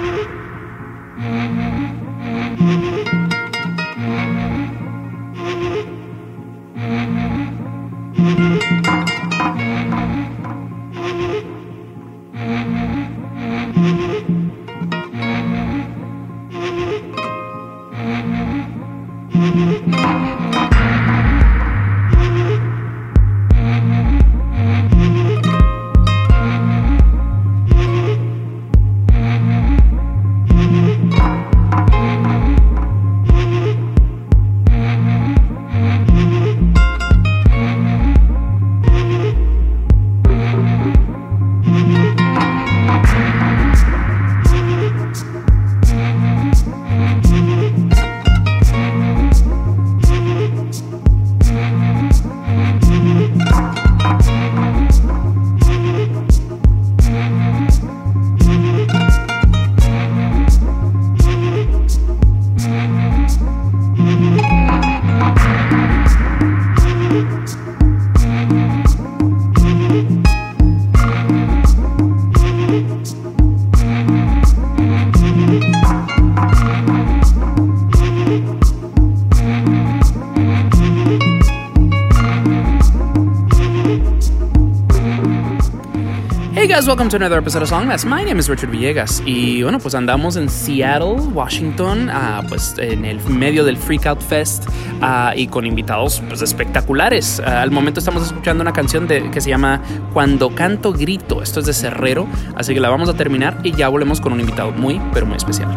Mm-hmm. Welcome to another episode of Songmas. My name is Richard Villegas y bueno, pues andamos en Seattle, Washington, uh, pues en el medio del Freakout Fest uh, y con invitados pues espectaculares. Uh, al momento estamos escuchando una canción que se llama Cuando canto grito. Esto es de Cerrero, así que la vamos a terminar y ya volvemos con un invitado muy, pero muy especial.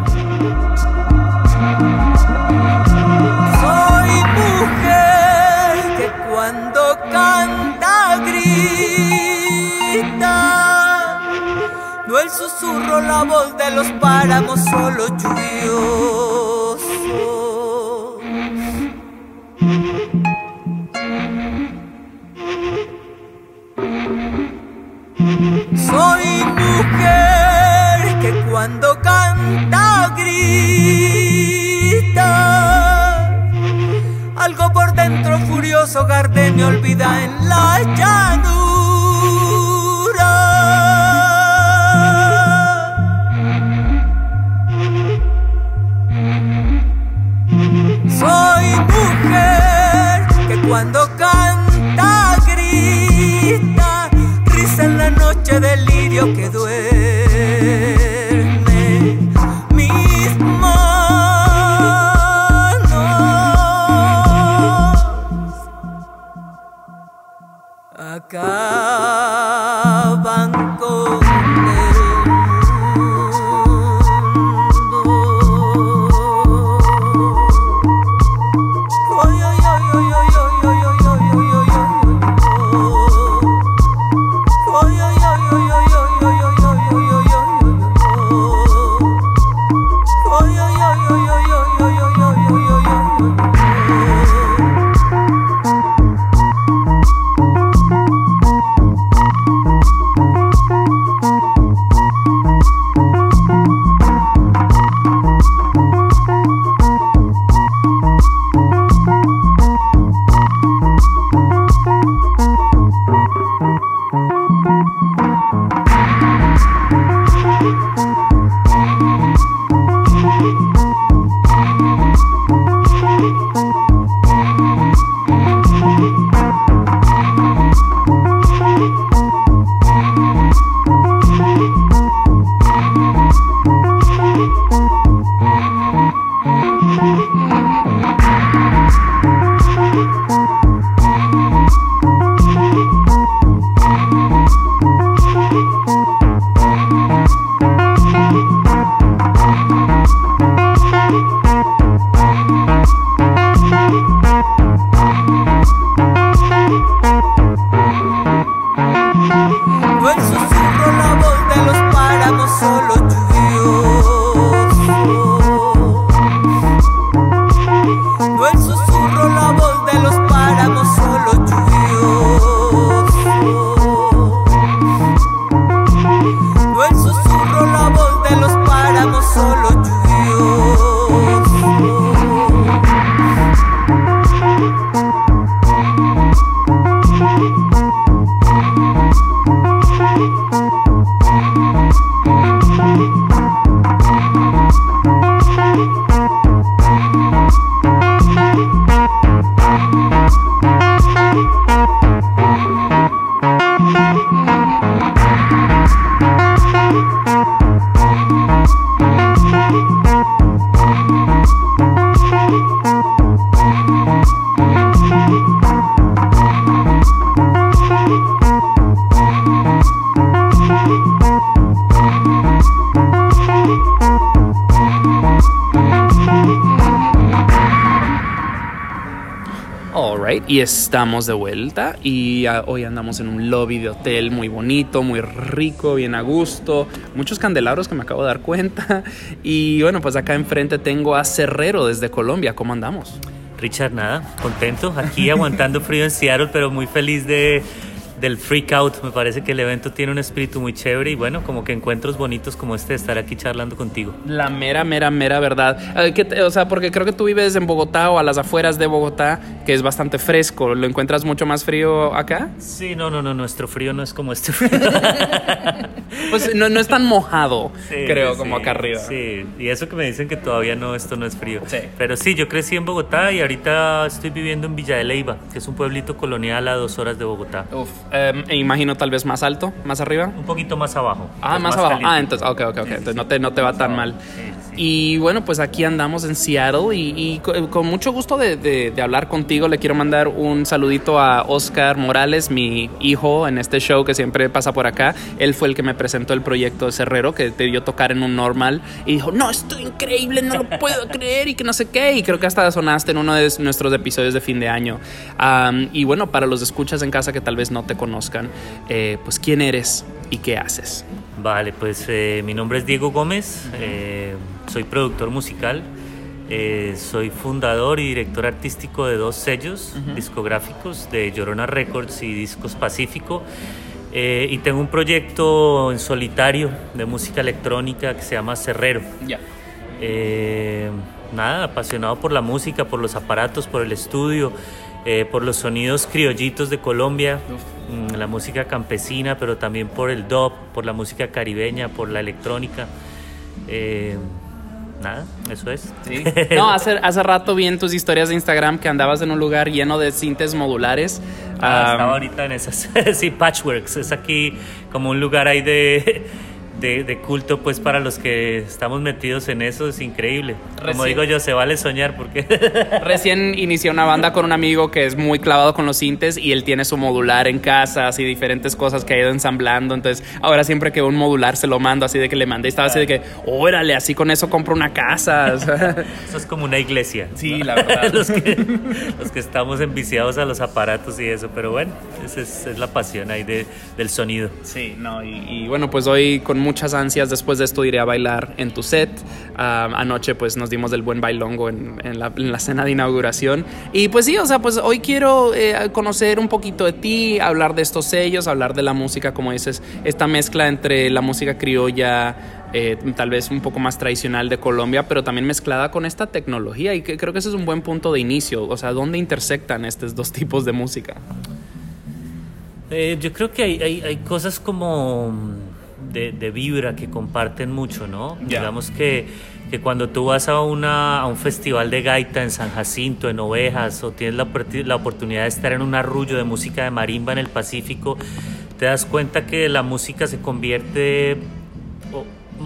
Soy mujer que cuando canta grita susurro, la voz de los páramos solo lluviosos. Y estamos de vuelta. Y ah, hoy andamos en un lobby de hotel muy bonito, muy rico, bien a gusto, muchos candelabros que me acabo de dar cuenta. Y bueno, pues acá enfrente tengo a Cerrero desde Colombia, ¿cómo andamos? Richard, nada, contento, aquí aguantando frío en Seattle, pero muy feliz de del freak out. Me parece que el evento tiene un espíritu muy chévere y bueno, como que encuentros bonitos como este de estar aquí charlando contigo. La mera, mera, mera verdad. Eh, o sea, porque creo que tú vives en Bogotá o a las afueras de Bogotá, que es bastante fresco. ¿Lo encuentras mucho más frío acá? Sí, no, no, no, nuestro frío no es como este frío. pues no, no, es tan mojado, creo, como acá arriba. Sí, y eso que me dicen que todavía no, esto no es frío. Sí. Pero sí, yo crecí en Bogotá y ahorita estoy viviendo en Villa de Leyva, que es un pueblito colonial a dos horas de Bogotá. Uf, Em, e imagino tal vez más alto, más arriba. Un poquito más abajo. Ah, más, abajo. Ah, entonces, ok, ok, ok. entonces no te, no te va tan mal. Y bueno, pues aquí andamos en Seattle y, con mucho gusto de, hablar contigo le quiero mandar un saludito a Oscar Morales, mi hijo en este show que siempre pasa por acá. Él fue el que me presentó el proyecto de Cerrero que te dio tocar en un normal y dijo, no, esto es increíble, no lo puedo creer y que no sé qué. Y creo que hasta sonaste en uno de nuestros episodios de fin de año. y bueno, para los escuchas en casa que tal vez no te conozcan, eh, pues quién eres y qué haces. Vale, pues eh, mi nombre es Diego Gómez, eh, soy productor musical, eh, soy fundador y director artístico de dos sellos discográficos, de Llorona Records y Discos Pacífico, y tengo un proyecto en solitario de música electrónica que se llama Cerrero. Ya. nada, apasionado por la música, por los aparatos, por el estudio. Eh, por los sonidos criollitos de Colombia, mm, la música campesina, pero también por el dub, por la música caribeña, por la electrónica. Eh, nada, eso es. No, hace, hace rato vi en tus historias de Instagram que andabas en un lugar lleno de cintes modulares. Ah, estaba ahorita en esas, sí, Patchworks, es aquí como un lugar ahí de de, culto, pues para los que estamos metidos en eso es increíble. Como digo yo, se vale soñar porque... Recién inicié una banda con un amigo que es muy clavado con los sintes y él tiene su modular en casa, así diferentes cosas que ha ido ensamblando. Entonces, ahora siempre que un modular se lo mando, así de que le mandé, estaba así de que, órale, así con eso compro una casa. eso es como una iglesia. Sí, la verdad. los, que, los, que, estamos enviciados a los aparatos y eso, pero bueno, esa es, la pasión ahí de, del sonido. Sí, no, y, y bueno, pues hoy con muchas ansias. Después de esto iré a bailar en tu set. Ah, anoche pues nos dimos del buen bailongo en, la, cena de inauguración. Y pues sí, o sea, pues hoy quiero eh, conocer un poquito de ti, hablar de estos sellos, hablar de la música, como dices, esta mezcla entre la música criolla. Eh, tal vez un poco más tradicional de Colombia, pero también mezclada con esta tecnología y que creo que ese es un buen punto de inicio, o sea, ¿dónde intersectan estos dos tipos de música? Eh, yo creo que hay, hay cosas como de, vibra que comparten mucho, ¿no? Digamos que, que, cuando tú vas a, una, a un festival de gaita en San Jacinto, en Ovejas, o tienes la, la oportunidad de estar en un arrullo de música de marimba en el Pacífico, te das cuenta que la música se convierte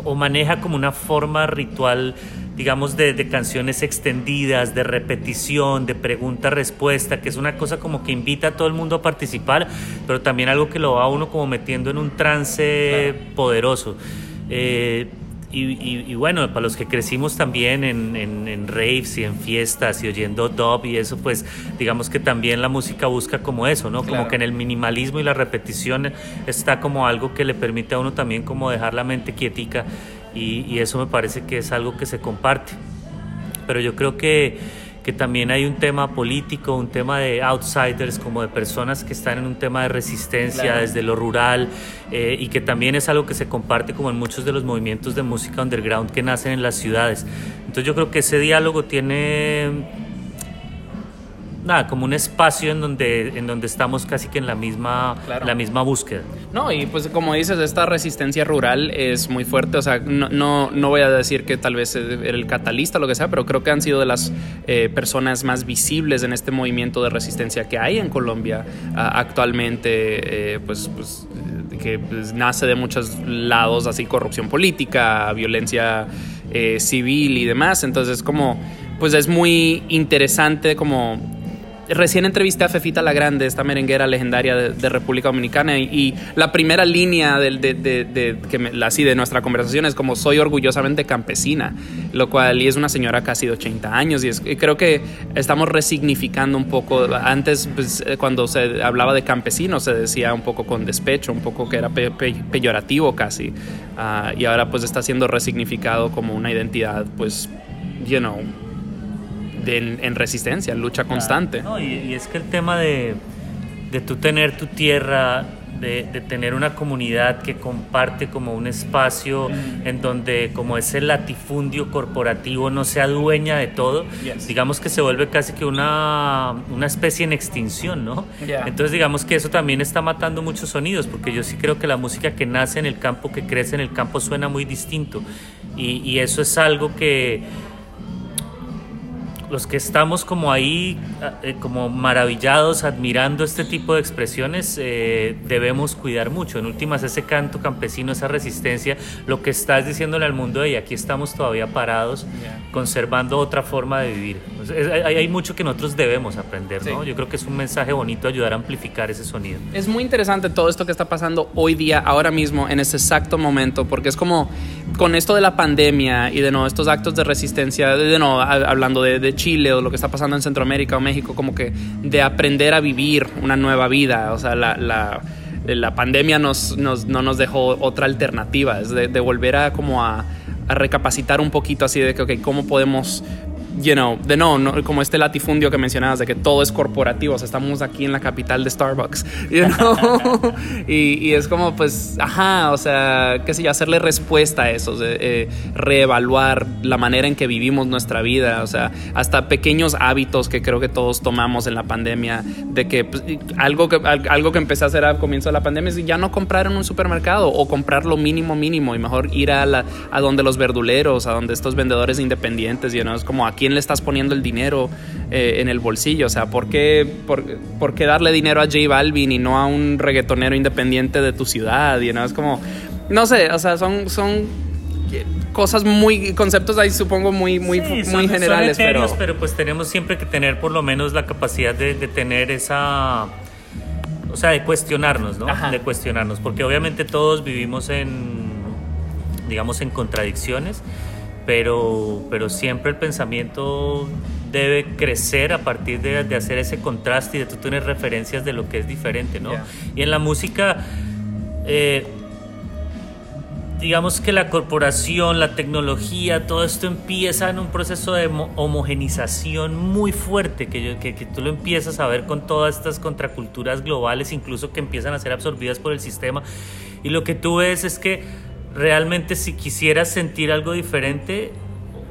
o maneja como una forma ritual digamos, de, canciones extendidas, de repetición, de pregunta-respuesta, que es una cosa como que invita a todo el mundo a participar, pero también algo que lo va a uno como metiendo en un trance poderoso. Eh, y, bueno, para los que crecimos también en, en, raves y en fiestas y oyendo dub y eso, pues digamos que también la música busca como eso, ¿no? Como que en el minimalismo y la repetición está como algo que le permite a uno también como dejar la mente quietica y, eso me parece que es algo que se comparte. Pero yo creo que, que también hay un tema político, un tema de outsiders, como de personas que están en un tema de resistencia desde lo rural eh, y que también es algo que se comparte como en muchos de los movimientos de música underground que nacen en las ciudades. Entonces yo creo que ese diálogo tiene nada, como un espacio en donde, en donde estamos casi que en la misma, la misma búsqueda. No, y pues como dices, esta resistencia rural es muy fuerte, o sea, no, no, voy a decir que tal vez era el catalista o lo que sea, pero creo que han sido de las eh, personas más visibles en este movimiento de resistencia que hay en Colombia actualmente, eh, pues, pues que pues, nace de muchos lados, así corrupción política, violencia eh, civil y demás, entonces como, pues es muy interesante como recién entrevisté a Fefita La Grande, esta merenguera legendaria de, República Dominicana, y, la primera línea de, que así de nuestra conversación es como soy orgullosamente campesina, lo cual y es una señora casi de 80 años y, creo que estamos resignificando un poco. Antes, pues, eh, cuando se hablaba de campesino, se decía un poco con despecho, un poco que era peyorativo casi, ah, y ahora pues está siendo resignificado como una identidad, pues, you know en, resistencia, en lucha constante. y, es que el tema de, de tú tener tu tierra, de, tener una comunidad que comparte como un espacio mm. en donde como ese latifundio corporativo no sea dueña de todo, digamos que se vuelve casi que una, una especie en extinción, ¿no? Entonces digamos que eso también está matando muchos sonidos, porque yo sí creo que la música que nace en el campo, que crece en el campo, suena muy distinto. Y, y eso es algo que los que estamos como ahí, eh, como maravillados, admirando este tipo de expresiones, eh, debemos cuidar mucho. En últimas, ese canto campesino, esa resistencia, lo que estás diciéndole al mundo y aquí estamos todavía parados, conservando otra forma de vivir. hay, mucho que nosotros debemos aprender, ¿no? Yo creo que es un mensaje bonito ayudar a amplificar ese sonido. Es muy interesante todo esto que está pasando hoy día, ahora mismo, en ese exacto momento, porque es como con esto de la pandemia y de no, estos actos de resistencia, de, no, hablando de, de Chile o lo que está pasando en Centroamérica o México, como que de aprender a vivir una nueva vida. O sea, la, la, la pandemia nos, nos, no nos dejó otra alternativa, es de, volver a como a, a, recapacitar un poquito así de que, ok, ¿cómo podemos you know, de no, no, como este latifundio que mencionabas, de que todo es corporativo, o sea, estamos aquí en la capital de Starbucks, you know? y, es como, pues, ajá, o sea, qué sé yo, hacerle respuesta a eso, eh, reevaluar la manera en que vivimos nuestra vida, o sea, hasta pequeños hábitos que creo que todos tomamos en la pandemia, de que pues, algo que algo que empecé a hacer al comienzo de la pandemia es ya no comprar en un supermercado o comprar lo mínimo mínimo y mejor ir a, la, a donde los verduleros, a donde estos vendedores independientes, you know? es como aquí le estás poniendo el dinero eh, en el bolsillo? O sea, ¿por qué, por, qué darle dinero a J Balvin y no a un reggaetonero independiente de tu ciudad? Y es como, no sé, o sea, son, son cosas muy, conceptos ahí supongo muy, muy, muy generales. pero... pero pues tenemos siempre que tener por lo menos la capacidad de, tener esa... O sea, de cuestionarnos, ¿no? De cuestionarnos, porque obviamente todos vivimos en, digamos, en contradicciones pero, pero siempre el pensamiento debe crecer a partir de, de, hacer ese contraste y de tú tener referencias de lo que es diferente, ¿no? Y en la música, eh, digamos que la corporación, la tecnología, todo esto empieza en un proceso de homogenización muy fuerte, que, que, que, tú lo empiezas a ver con todas estas contraculturas globales, incluso que empiezan a ser absorbidas por el sistema. Y lo que tú ves es que realmente si quisieras sentir algo diferente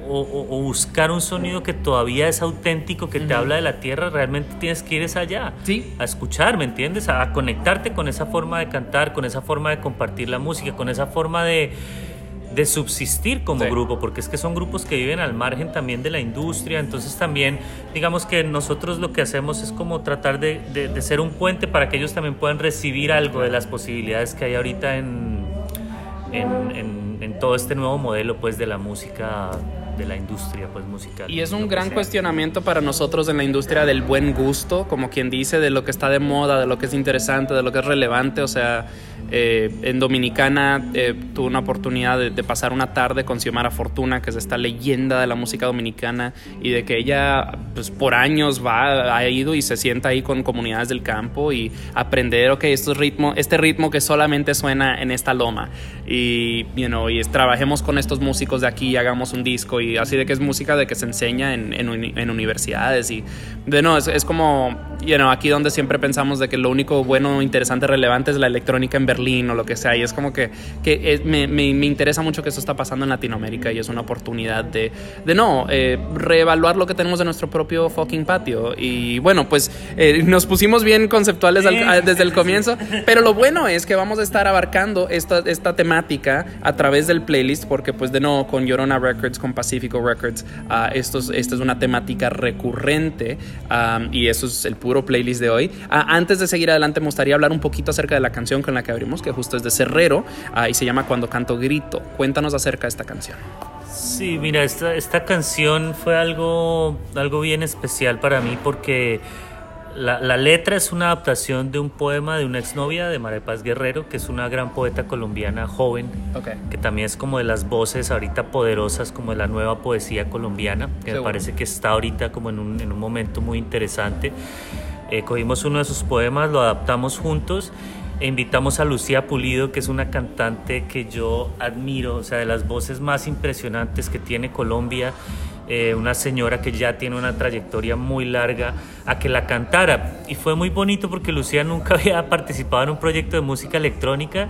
o, buscar un sonido que todavía es auténtico, que te habla de la tierra, realmente tienes que ir allá. Sí. A escuchar, ¿me entiendes? A, conectarte con esa forma de cantar, con esa forma de compartir la música, con esa forma de, de subsistir como grupo, porque es que son grupos que viven al margen también de la industria, entonces también digamos que nosotros lo que hacemos es como tratar de, de ser un puente para que ellos también puedan recibir algo de las posibilidades que hay ahorita en en, todo este nuevo modelo pues de la música de la industria pues musical. Y es un gran cuestionamiento para nosotros en la industria del buen gusto, como quien dice, de lo que está de moda, de lo que es interesante, de lo que es relevante, o sea, eh, en Dominicana eh, tuve una oportunidad de, pasar una tarde con Xiomara Fortuna, que es esta leyenda de la música dominicana, y de que ella pues, por años va, ha ido y se sienta ahí con comunidades del campo y aprender, ok, este ritmo, este ritmo que solamente suena en esta loma. Y, you know, y trabajemos con estos músicos de aquí y hagamos un disco. Y así de que es música de que se enseña en, en, universidades. Y de no, es, es como, you know, aquí donde siempre pensamos de que lo único bueno, interesante, relevante es la electrónica en o lo que sea. Y es como que, que me, me, interesa mucho que eso está pasando en Latinoamérica y es una oportunidad de, de no, eh, reevaluar lo que tenemos de nuestro propio fucking patio. Y bueno, pues eh, nos pusimos bien conceptuales desde el comienzo, pero lo bueno es que vamos a estar abarcando esta, esta temática a través del playlist porque pues de no, con Llorona Records, con Pacifico Records, uh, esto, es, es una temática recurrente y eso es el playlist de hoy. Ah, antes de seguir adelante me gustaría hablar un poquito acerca de la canción con la que abrimos que justo es de Cerrero, y se llama Cuando canto grito. Cuéntanos acerca de esta canción. Sí, mira, esta, esta canción fue algo, algo bien especial para mí porque La, la, letra es una adaptación de un poema de una exnovia de María Paz Guerrero, que es una gran poeta colombiana joven, okay. que también es como de las voces ahorita poderosas, como de la nueva poesía colombiana, que me parece que está ahorita como en un, en un momento muy interesante. Eh, cogimos uno de sus poemas, lo adaptamos juntos e invitamos a Lucía Pulido, que es una cantante que yo admiro, o sea, de las voces más impresionantes que tiene Colombia eh, una señora que ya tiene una trayectoria muy larga, a que la cantara. Y fue muy bonito porque Lucía nunca había participado en un proyecto de música electrónica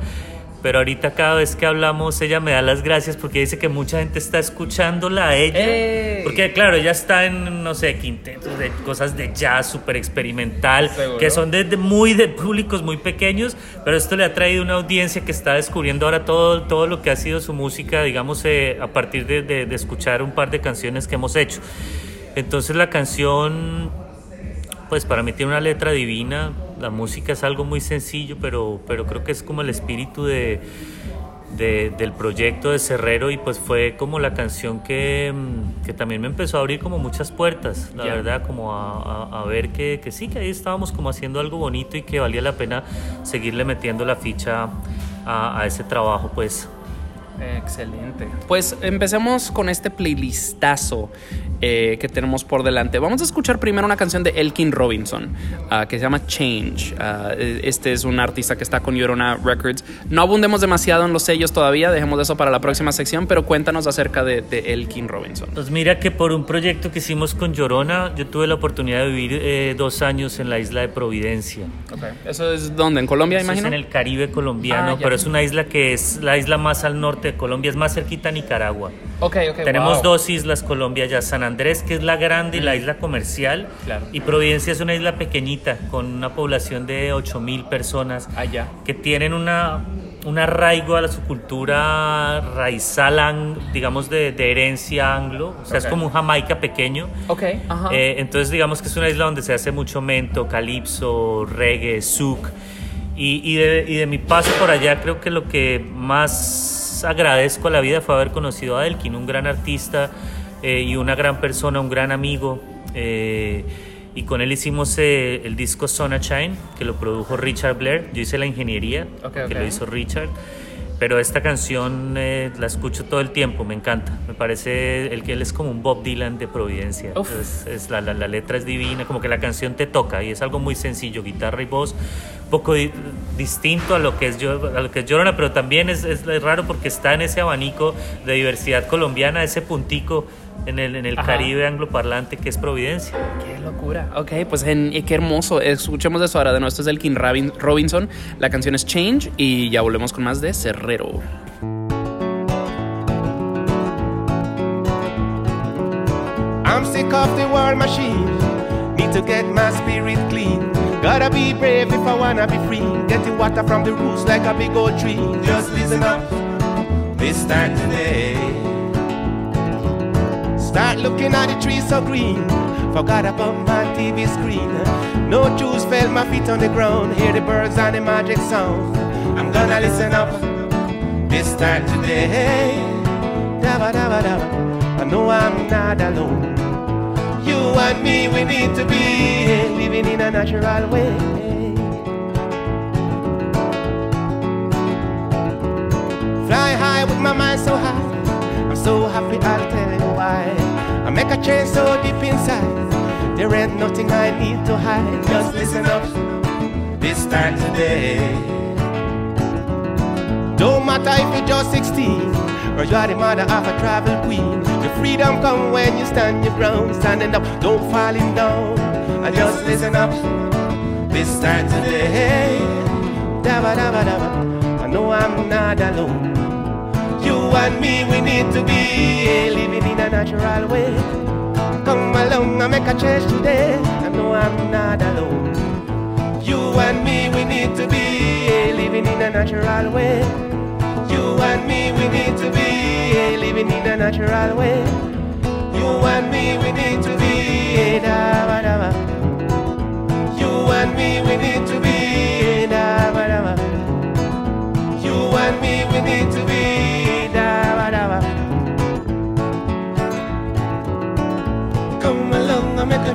pero ahorita cada vez que hablamos ella me da las gracias porque dice que mucha gente está escuchándola a ella. Porque claro, ella está en, no sé, quintetos de cosas de jazz súper experimental, que son de, muy de públicos muy pequeños, pero esto le ha traído una audiencia que está descubriendo ahora todo, todo lo que ha sido su música, digamos, eh, a partir de, de escuchar un par de canciones que hemos hecho. Entonces la canción, pues para mí tiene una letra divina, la música es algo muy sencillo, pero, pero creo que es como el espíritu de, del proyecto de Cerrero y pues fue como la canción que, que también me empezó a abrir como muchas puertas, la verdad, como a, a, ver que, que, sí, que ahí estábamos como haciendo algo bonito y que valía la pena seguirle metiendo la ficha a, a ese trabajo, pues. Excelente. Pues empecemos con este playlistazo eh, que tenemos por delante. Vamos a escuchar primero una canción de Elkin Robinson uh, que se llama Change. Uh, este es un artista que está con Llorona Records. No abundemos demasiado en los sellos todavía, dejemos eso para la próxima sección, pero cuéntanos acerca de, de Elkin Robinson. Pues mira que por un proyecto que hicimos con Llorona, yo tuve la oportunidad de vivir eh, dos años en la isla de Providencia. Okay. ¿Eso es dónde? ¿En Colombia, Eso imagino? Es en el Caribe colombiano, ah, pero es una isla que es la isla más al norte de Colombia, es más cerquita a Nicaragua. Okay, okay, Tenemos wow. dos islas Colombia ya, San Andrés, que es la grande y la isla comercial, claro. y Providencia es una isla pequeñita, con una población de 8 mil personas, Allá. que tienen una, un arraigo a su cultura raizal, digamos, de, de herencia anglo, o sea, Okay. es como un Jamaica pequeño. Ok, ajá. Eh, entonces, digamos que es una isla donde se hace mucho mento, calipso, reggae, souk. Y, y, de, y de mi paso por allá, creo que lo que más agradezco a la vida fue haber conocido a Elkin, un gran artista eh, y una gran persona, un gran amigo. Eh, y con él hicimos eh, el disco Sonashine, que lo produjo Richard Blair. Yo hice la ingeniería, Ok, que lo hizo Richard. Pero esta canción eh, la escucho todo el tiempo, me encanta. Me parece el que él es como un Bob Dylan de Providencia. Es, es la, la, la letra es divina, como que la canción te toca y es algo muy sencillo, guitarra y voz, un poco di- distinto a lo que es, yo, a lo que es Llorona, pero también es, es raro porque está en ese abanico de diversidad colombiana, ese puntico en el, en el Ajá. Caribe angloparlante que es Providencia. Qué locura. Ok, pues en- qué hermoso. Escuchemos eso ahora de nuevo. Esto es Elkin Robinson. La canción es Change y ya volvemos con más de Cerrero. I'm sick of the war machine. Need to get my spirit clean. Gotta be brave if I wanna be free. Getting water from the roots like a big old tree. Just listen up. This time today. Looking at the trees so green. Forgot about my TV screen. No shoes fell my feet on the ground. Hear the birds and the magic sound. I'm gonna listen up. This time today. I know I'm not alone. You and me, we need to be living in a natural way. Fly high with my mind so high. I'm so happy, I'll tell you why. I make a change so deep inside. There ain't nothing I need to hide. Just listen up. This time today. Don't matter if you're just 16 or you are the mother of a travel queen. The freedom come when you stand your ground, standing up, don't falling down. I just listen up. This time today, dabba dabba dabba. I know I'm not alone. You and me, we need to be living in a natural way. Come along and make a change today. I know I'm not alone. You and me, we need to be living in a natural way. You and me, we need to be living in a natural way. You and me, we need to be eh, dabba dabba. You and me, we need to be eh, dabba dabba. You and me, we need to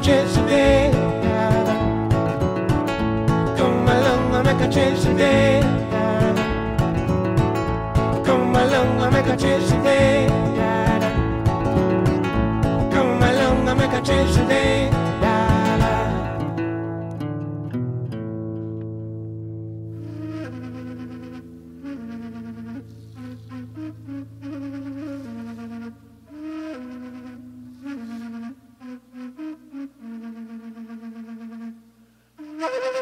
change today. Come along i make a change today. Come along i today. Come along make a change today. Ha ha ha!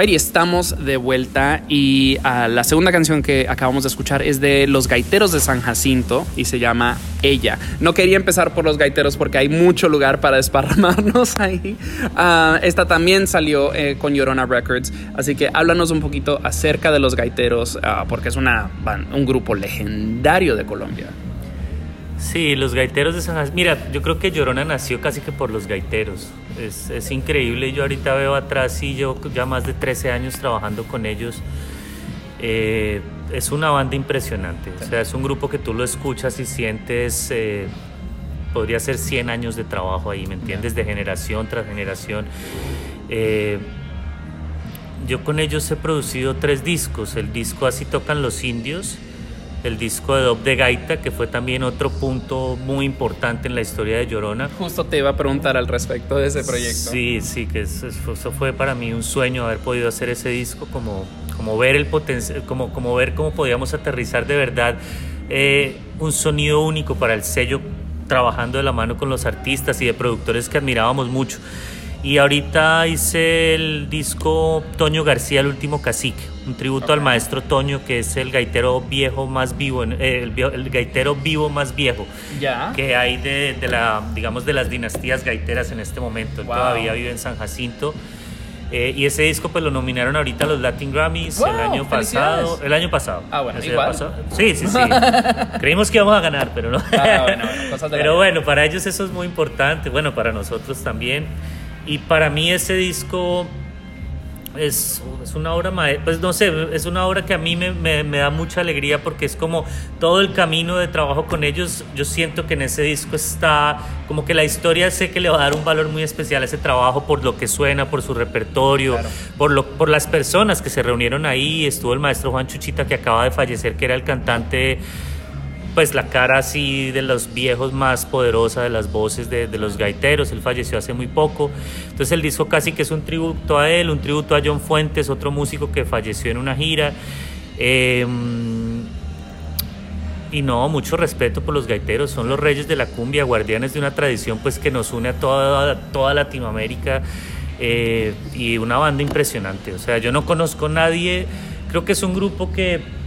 Alrighty, estamos de vuelta y ah, la segunda canción que acabamos de escuchar es de Los Gaiteros de San Jacinto y se llama Ella. No quería empezar por Los Gaiteros porque hay mucho lugar para desparramarnos ahí. Ah, esta también salió eh, con Llorona Records, así que háblanos un poquito acerca de Los Gaiteros ah, porque es una, un grupo legendario de Colombia. Sí, los gaiteros de San Jacinto. Mira, yo creo que Llorona nació casi que por los gaiteros. Es, es, increíble. Yo ahorita veo atrás y yo ya más de 13 años trabajando con ellos. Eh, es una banda impresionante. O sea, es un grupo que tú lo escuchas y sientes. Eh, podría ser 100 años de trabajo ahí, ¿me entiendes? De generación tras generación. Eh, yo con ellos he producido tres discos. El disco Así tocan los indios el disco de Dob de Gaita, que fue también otro punto muy importante en la historia de Llorona. Justo te iba a preguntar al respecto de ese proyecto. Sí, sí, que eso, fue para mí un sueño haber podido hacer ese disco, como, como, ver, el como, como ver cómo podíamos aterrizar de verdad eh, un sonido único para el sello, trabajando de la mano con los artistas y de productores que admirábamos mucho. Y ahorita hice el disco Toño García, el último cacique, un tributo al maestro Toño, que es el gaitero viejo más vivo, eh, el, gaitero vivo más viejo que hay de, la, digamos, de las dinastías gaiteras en este momento. todavía vive en San Jacinto. Eh, y ese disco pues lo nominaron ahorita a los Latin Grammys el año pasado. El año pasado. Ah, bueno, igual. Sí, sí, sí. Creímos que íbamos a ganar, pero no. Ah, bueno, pero bueno, para ellos eso es muy importante. Bueno, para nosotros también. Y para mí ese disco es, es, una obra, pues no sé, es una obra que a mí me, me, me, da mucha alegría porque es como todo el camino de trabajo con ellos, yo siento que en ese disco está como que la historia sé que le va a dar un valor muy especial a ese trabajo por lo que suena, por su repertorio, por, lo, por las personas que se reunieron ahí, estuvo el maestro Juan Chuchita que acaba de fallecer, que era el cantante pues la cara así de los viejos más poderosa de las voces de, los gaiteros. Él falleció hace muy poco. Entonces el disco casi que es un tributo a él, un tributo a John Fuentes, otro músico que falleció en una gira. Em, y no, mucho respeto por los gaiteros, son los reyes de la cumbia, guardianes de una tradición pues que nos une a toda, toda Latinoamérica eh, y una banda impresionante. O sea, yo no conozco a nadie, creo que es un grupo que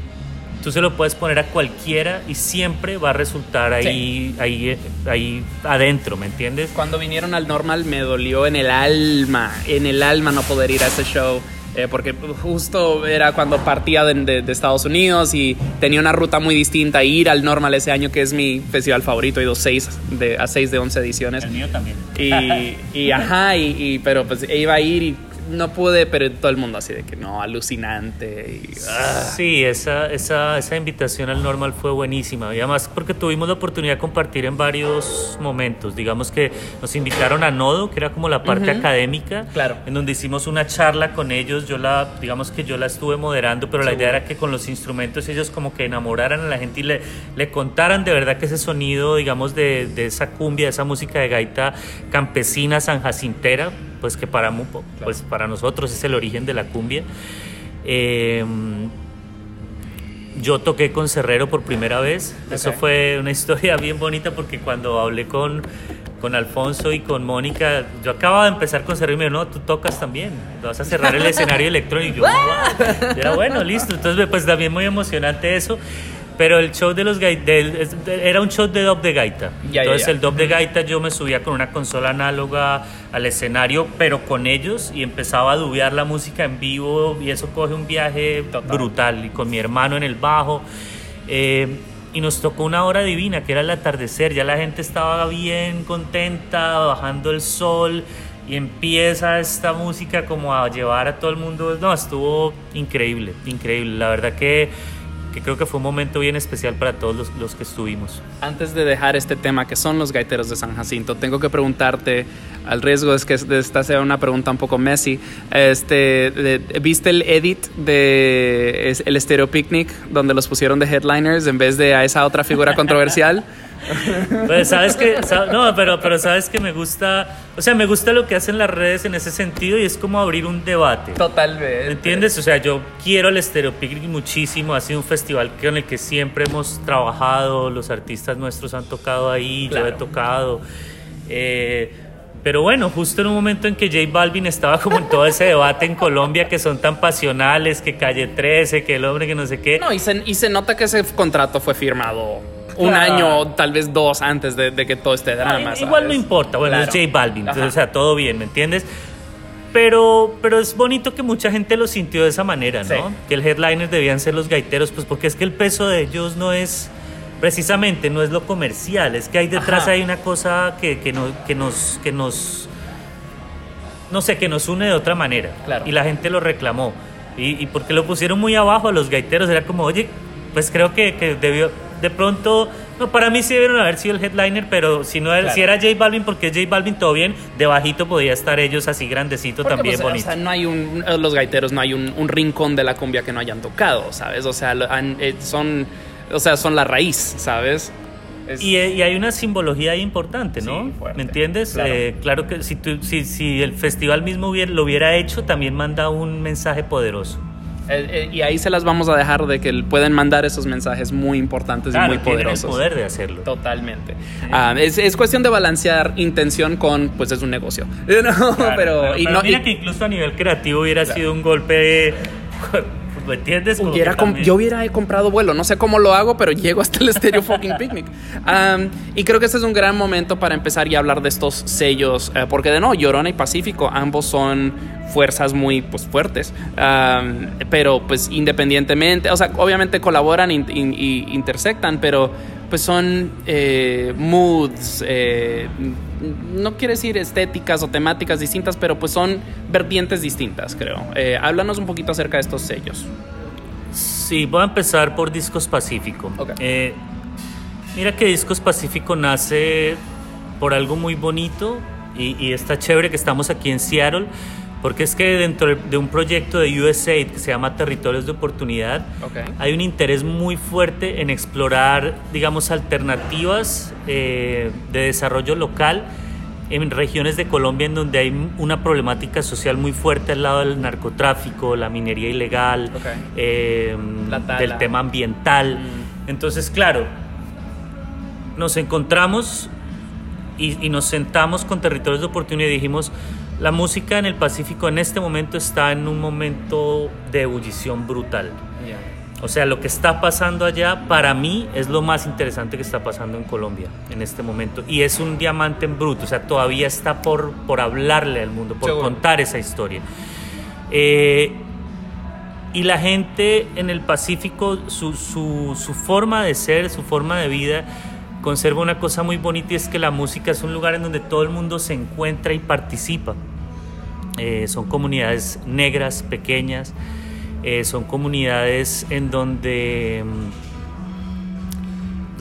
tú se lo puedes poner a cualquiera y siempre va a resultar ahí, ahí, ahí adentro, ¿me entiendes? Cuando vinieron al normal me dolió en el alma, en el alma no poder ir a ese show. Eh, porque justo era cuando partía de, Estados Unidos y tenía una ruta muy distinta. Ir al Normal ese año, que es mi festival favorito, he ido seis de, a seis de once ediciones. El mío también. Y, y ajá, y, y, pero pues iba a ir y no pude, pero todo el mundo así de que no, alucinante. Y, ah. Sí, esa, esa, esa invitación al normal fue buenísima. Y además porque tuvimos la oportunidad de compartir en varios momentos. Digamos que nos invitaron a Nodo, que era como la parte académica, claro. en donde hicimos una charla con ellos. Yo la, digamos que yo la estuve moderando, pero la idea era que con los instrumentos ellos como que enamoraran a la gente y le, le contaran de verdad que ese sonido, digamos, de, de esa cumbia, de esa música de gaita campesina sanjacintera, pues que para, pues para nosotros es el origen de la cumbia. Em, yo toqué con Cerrero por primera vez. Eso fue una historia bien bonita porque cuando hablé con, con Alfonso y con Mónica, yo acababa de empezar con Cerrero y me dijo, no, tú tocas también, vas a cerrar el escenario electrónico. Y yo, era bueno, listo. Entonces, pues también muy emocionante eso. Pero el show de los gaitas era un show de dub de gaita. Entonces el dub de gaita yo me subía con una consola análoga al escenario, pero con ellos y empezaba a dubear la música en vivo y eso coge un viaje brutal. Y con mi hermano en el bajo. Eh, y nos tocó una hora divina, que era el atardecer. Ya la gente estaba bien contenta, bajando el sol y empieza esta música como a llevar a todo el mundo. No, estuvo increíble, increíble. La verdad que que creo que fue un momento bien especial para todos los, que estuvimos. Antes de dejar este tema, que son los gaiteros de San Jacinto, tengo que preguntarte, al riesgo es que esta sea una pregunta un poco messy, este, ¿viste el edit de el Stereo Picnic donde los pusieron de headliners en vez de a esa otra figura controversial? Pues sabes que, no, pero, pero sabes que me gusta, o sea, me gusta lo que hacen las redes en ese sentido y es como abrir un debate. Totalmente. ¿Entiendes? O sea, yo quiero el Stereo Picnic muchísimo, ha sido un festival con el que siempre hemos trabajado, los artistas nuestros han tocado ahí, yo he tocado. Eh, Pero bueno, justo en un momento en que J Balvin estaba como en todo ese debate en Colombia que son tan pasionales, que Calle 13, que el hombre que no sé qué. No, y se, y se nota que ese contrato fue firmado un Claro. año, tal vez dos antes de, de que todo este drama. Igual no importa, bueno, Claro. es J Balvin, Ajá. o sea, todo bien, ¿me entiendes? Pero, pero es bonito que mucha gente lo sintió de esa manera, ¿no? Sí. Que el headliner debían ser los gaiteros, pues porque es que el peso de ellos no es, precisamente, no es lo comercial, es que hay detrás Ajá. hay una cosa que, que, no- que nos, que nos, no sé, que nos une de otra manera. Claro. Y la gente lo reclamó. Y, y porque lo pusieron muy abajo a los gaiteros, era como, oye, pues creo que, que debió, de pronto, no, para mí sí debieron haber sido el headliner, pero si no era, Claro. si era J Balvin, porque es J Balvin todo bien, debajito podía estar ellos así grandecito Porque, también pues, bonito. O sea, no hay un, los gaiteros no hay un, un rincón de la cumbia que no hayan tocado, ¿sabes? O sea, eh, son, o sea, son la raíz, ¿sabes? Es- Y, eh, y hay una simbología ahí importante, ¿no? Sí, fuerte. ¿Me entiendes? Claro. Eh, claro que si, tú- si, si el festival mismo hubiera- lo hubiera hecho, también manda un mensaje poderoso. Eh, eh, y ahí se las vamos a dejar de que pueden mandar esos mensajes muy importantes Claro, y muy tienen el poderosos. poder de hacerlo. Totalmente. Ah, es, es cuestión de balancear intención con, pues es un negocio. No, Claro, pero, claro, y pero no, mira y- que incluso a nivel creativo hubiera sido un golpe, ¿me entiendes? Como Hubiera que com- también- yo hubiera comprado vuelo, no sé cómo lo hago, pero llego hasta el Stereo Fucking Picnic. Um, y creo que este es un gran momento para empezar y hablar de estos sellos, eh, porque de nuevo, Llorona y Pacífico, ambos son fuerzas muy pues, fuertes, Um, pero pues independientemente, o sea, obviamente colaboran y intersectan, pero pues son eh, moods, eh, no quiere decir estéticas o temáticas distintas, pero pues son vertientes distintas, creo. Eh, háblanos un poquito acerca de estos sellos. Sí, voy a empezar por Discos Pacífico. Eh, mira que Discos Pacífico nace por algo muy bonito y, y está chévere que estamos aquí en Seattle, porque es que dentro de un proyecto de USAID que se llama Territorios de Oportunidad, hay un interés muy fuerte en explorar, digamos, alternativas eh, de desarrollo local en regiones de Colombia en donde hay una problemática social muy fuerte al lado del narcotráfico, la minería ilegal, eh, del tema ambiental. Mm. Entonces, claro, nos encontramos y, y nos sentamos con territorios de oportunidad y dijimos, la música en el Pacífico en este momento está en un momento de ebullición brutal. O sea, lo que está pasando allá para mí es lo más interesante que está pasando en Colombia en este momento. Y es un diamante en bruto, o sea, todavía está por, por hablarle al mundo, por Seguro. contar esa historia. Eh, y la gente en el Pacífico, su, su, su forma de ser, su forma de vida, conserva una cosa muy bonita y es que la música es un lugar en donde todo el mundo se encuentra y participa. Eh, son comunidades negras, pequeñas, eh, son comunidades en donde mm,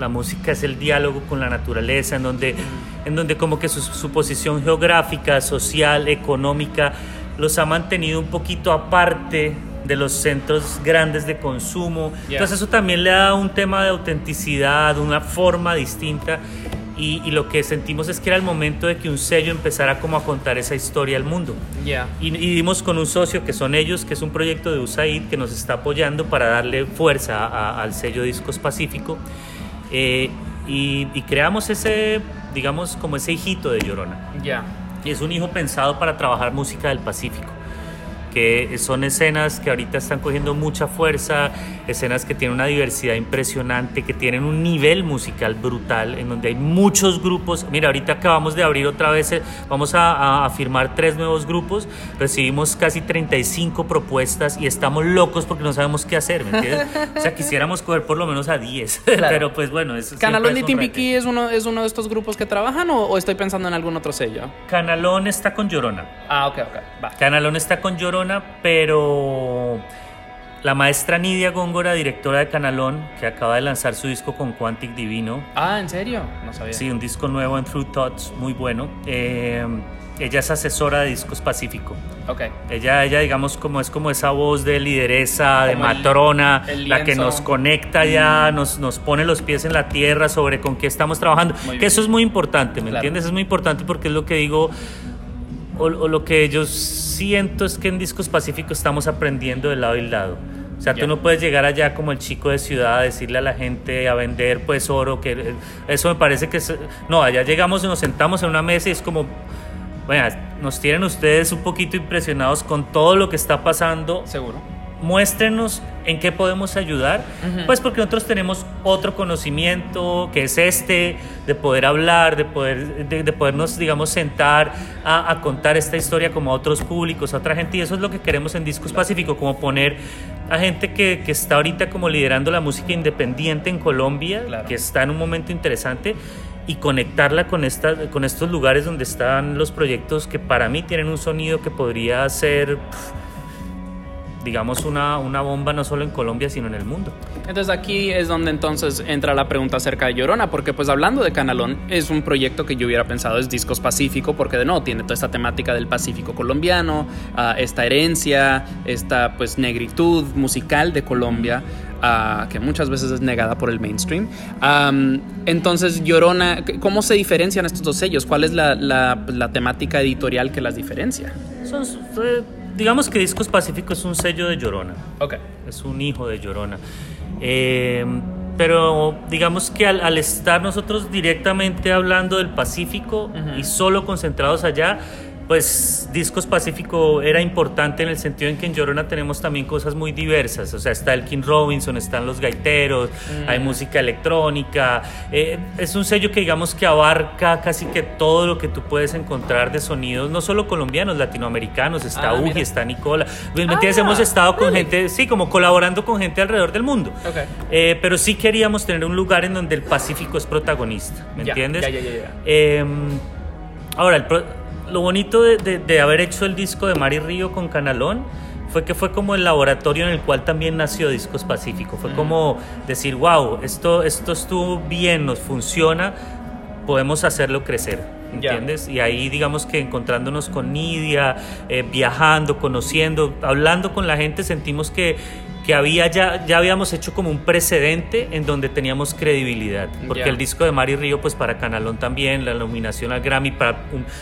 la música es el diálogo con la naturaleza, en donde, en donde como que su, su posición geográfica, social, económica, los ha mantenido un poquito aparte de los centros grandes de consumo. Yeah. Entonces eso también le da un tema de autenticidad, una forma distinta. Y, y lo que sentimos es que era el momento de que un sello empezara como a contar esa historia al mundo. Ya. Y, y dimos con un socio que son ellos, que es un proyecto de USAID que nos está apoyando para darle fuerza a- al sello Discos Pacífico. Eh, y, y creamos ese, digamos, como ese hijito de Llorona. Ya. Y es un hijo pensado para trabajar música del Pacífico, que son escenas que ahorita están cogiendo mucha fuerza, escenas que tienen una diversidad impresionante, que tienen un nivel musical brutal, en donde hay muchos grupos. Mira, ahorita acabamos de abrir otra vez, vamos a, a- firmar tres nuevos grupos, recibimos casi 35 propuestas y estamos locos porque no sabemos qué hacer, ¿me entiendes? O sea, quisiéramos coger por lo menos a 10, pero pues bueno, es ¿Canalón y es un. Timbiquí es uno, es uno de estos grupos que trabajan o, o estoy pensando en algún otro sello? Canalón está con Llorona. Ah, ok, ok. Va. Canalón está con Llorona, pero la maestra Nidia Góngora, directora de Canalón, que acaba de lanzar su disco con Quantic Divino, Ah, ¿en serio? No sabía. sí, un disco nuevo en True Thoughts, muy bueno. eh, ella es asesora de Discos Pacífico. Ok. Ella, ella, digamos, como es como esa voz de lideresa, de Como el- matrona, el la que nos conecta ya, nos, nos pone los pies en la tierra sobre con qué estamos trabajando. Que eso es muy importante, ¿me Claro. entiendes? Es muy importante porque es lo que digo, o, o lo que yo siento es que en Discos Pacífico estamos aprendiendo de lado y lado. O sea, Ya. tú no puedes llegar allá como el chico de ciudad a decirle a la gente a vender pues oro, que eh, eso me parece que es, no, allá llegamos y nos sentamos en una mesa y es como bueno, nos tienen ustedes un poquito impresionados con todo lo que está pasando. Seguro. Muéstrenos en qué podemos ayudar, pues porque nosotros tenemos otro conocimiento que es este, de poder hablar, de, poder, de, podernos, digamos, sentar a, contar esta historia como a otros públicos, a otra gente, y eso es lo que queremos en Discos Pacífico, como poner a gente que, que está ahorita como liderando la música independiente en Colombia, que está en un momento interesante y conectarla con, esta, con estos lugares donde están los proyectos que para mí tienen un sonido que podría ser, digamos, una, una bomba no solo en Colombia, sino en el mundo. Entonces aquí es donde entonces entra la pregunta acerca de Llorona, porque pues hablando de Canalón, es un proyecto que yo hubiera pensado es Discos Pacífico, porque de nuevo tiene toda esta temática del Pacífico colombiano, ah, esta herencia, esta pues negritud musical de Colombia, ah, que muchas veces es negada por el mainstream. entonces, Llorona, ¿cómo se diferencian estos dos sellos? ¿Cuál es la, la, temática editorial que las diferencia? Son, digamos que Discos Pacífico es un sello de Llorona. Ok. Es un hijo de Llorona. Eh, pero digamos que al, estar nosotros directamente hablando del Pacífico y solo concentrados allá, pues Discos Pacífico era importante en el sentido en que en Llorona tenemos también cosas muy diversas, o sea, está el King Robinson, están los gaiteros, mm. hay música electrónica, eh, es un sello que digamos que abarca casi que todo lo que tú puedes encontrar de sonidos, no solo colombianos, latinoamericanos, está ah, Uji, está Nicola, ¿me entiendes? Hemos ah, estado con gente, sí, como colaborando con gente alrededor del mundo, eh, pero sí queríamos tener un lugar en donde el Pacífico es protagonista, ¿me entiendes? Em, ahora, el lo bonito de, haber hecho el disco de Mari Río con Canalón fue que fue como el laboratorio en el cual también nació Discos Pacífico. Fue como decir, wow, esto, esto estuvo bien, nos funciona, podemos hacerlo crecer. ¿Entiendes? Y ahí digamos que encontrándonos con Nidia, eh, viajando, conociendo, hablando con la gente, sentimos que que había ya, ya habíamos hecho como un precedente en donde teníamos credibilidad. Porque el disco de Mari Río, pues para Canalón también, la nominación al Grammy, para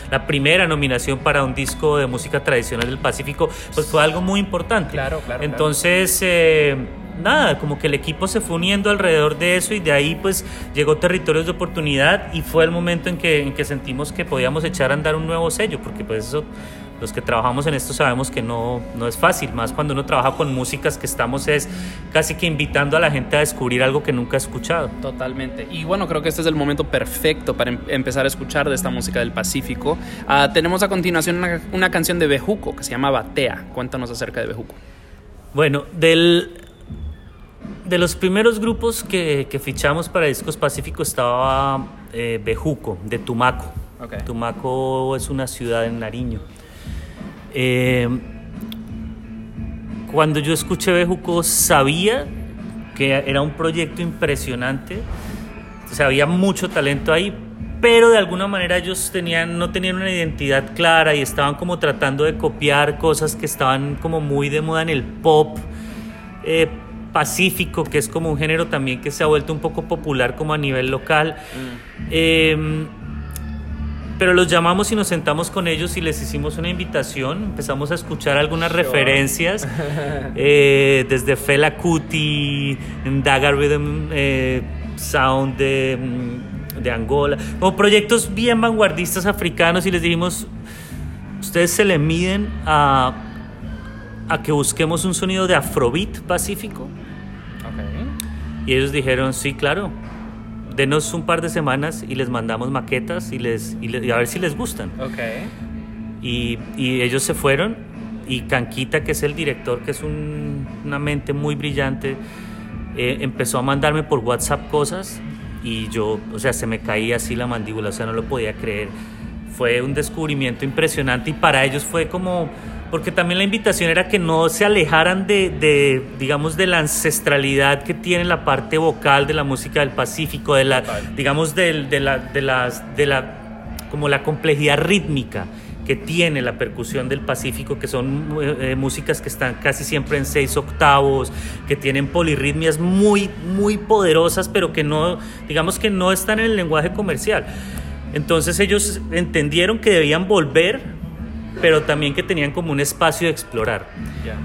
la primera nominación para un disco de música tradicional del Pacífico, pues fue algo muy importante. Claro, claro. Entonces, eh, nada, como que el equipo se fue uniendo alrededor de eso y de ahí pues llegó Territorios de Oportunidad y fue el momento en que, en que sentimos que podíamos echar a andar un nuevo sello, porque pues eso los que trabajamos en esto sabemos que no, no es fácil, más cuando uno trabaja con músicas que estamos es casi que invitando a la gente a descubrir algo que nunca ha escuchado. Totalmente. Y bueno, creo que este es el momento perfecto para em-, empezar a escuchar de esta música del Pacífico. Ah, tenemos a continuación una, una, canción de Bejuco que se llama Batea. Cuéntanos acerca de Bejuco. Bueno, del, de los primeros grupos que, que fichamos para Discos Pacífico estaba eh, Bejuco, de Tumaco. Tumaco es una ciudad en Nariño. Eh, cuando yo escuché Bejuco sabía que era un proyecto impresionante, o sea, había mucho talento ahí, pero de alguna manera ellos tenían, no tenían una identidad clara y estaban como tratando de copiar cosas que estaban como muy de moda en el pop eh, pacífico, que es como un género también que se ha vuelto un poco popular como a nivel local. Mm. Eh, pero los llamamos y nos sentamos con ellos y les hicimos una invitación, empezamos a escuchar algunas referencias, eh, desde Fela Kuti, Daga Rhythm eh, Sound de, mm, de Angola, como proyectos bien vanguardistas africanos y les dijimos, ustedes se le miden a, a que busquemos un sonido de afrobeat pacífico. Y ellos dijeron, sí, claro, denos un par de semanas y les mandamos maquetas y, les, y, a ver si les gustan. Okay. Y, y, ellos se fueron y Canquita, que es el director, que es una mente muy brillante, eh, empezó a mandarme por WhatsApp cosas y yo, o sea, se me caía así la mandíbula, o sea, no lo podía creer. Fue un descubrimiento impresionante y para ellos fue como porque también la invitación era que no se alejaran de, digamos, de la ancestralidad que tiene la parte vocal de la música del Pacífico, de la, digamos, de, de, la, de, las, de la, como la complejidad rítmica que tiene la percusión del Pacífico, que son eh, eh, músicas que están casi siempre en seis octavos, que tienen polirritmias muy, muy poderosas, pero que no, digamos que no están en el lenguaje comercial. Entonces ellos entendieron que debían volver pero también que tenían como un espacio de explorar.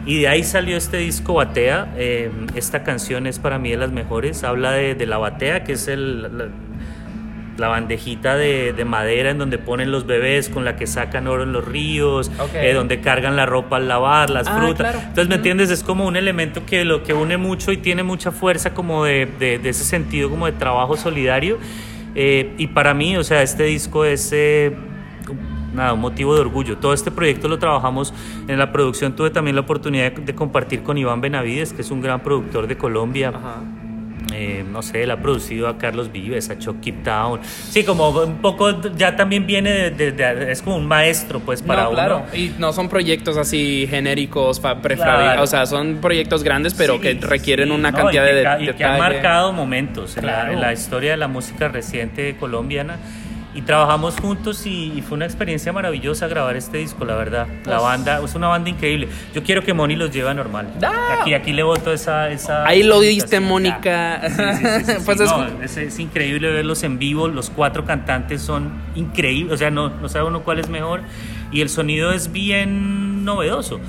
Y de ahí salió este disco Batea. Eh, esta canción es para mí de las mejores. Habla de, la batea, que es el, la bandejita de, de, madera en donde ponen los bebés, con la que sacan oro en los ríos, eh, donde cargan la ropa al lavar, las ah, frutas. Entonces, ¿me entiendes? Es como un elemento que lo que une mucho y tiene mucha fuerza como de, de, ese sentido como de trabajo solidario. Eh, y para mí, o sea, este disco es... Eh, nada, un motivo de orgullo. Todo este proyecto lo trabajamos en la producción. Tuve también la oportunidad de compartir con Iván Benavides, que es un gran productor de Colombia. Eh, no sé, él ha producido a Carlos Vives, a Chuck Keep Town. Sí, como un poco ya también viene de, es como un maestro, pues, para no, claro. Y no son proyectos así genéricos, o sea, son proyectos grandes, pero que requieren una cantidad de, y que han marcado momentos en, la, en la historia de la música reciente colombiana y trabajamos juntos y, fue una experiencia maravillosa grabar este disco, la verdad. La pues banda es una banda increíble. Yo quiero que Moni los lleve a normal. Aquí, aquí le voto esa, esa Ahí lo diste, Mónica. pues es, es, increíble verlos en vivo. Los cuatro cantantes son increíbles. O sea, no, no sabe uno cuál es mejor. Y el sonido es bien novedoso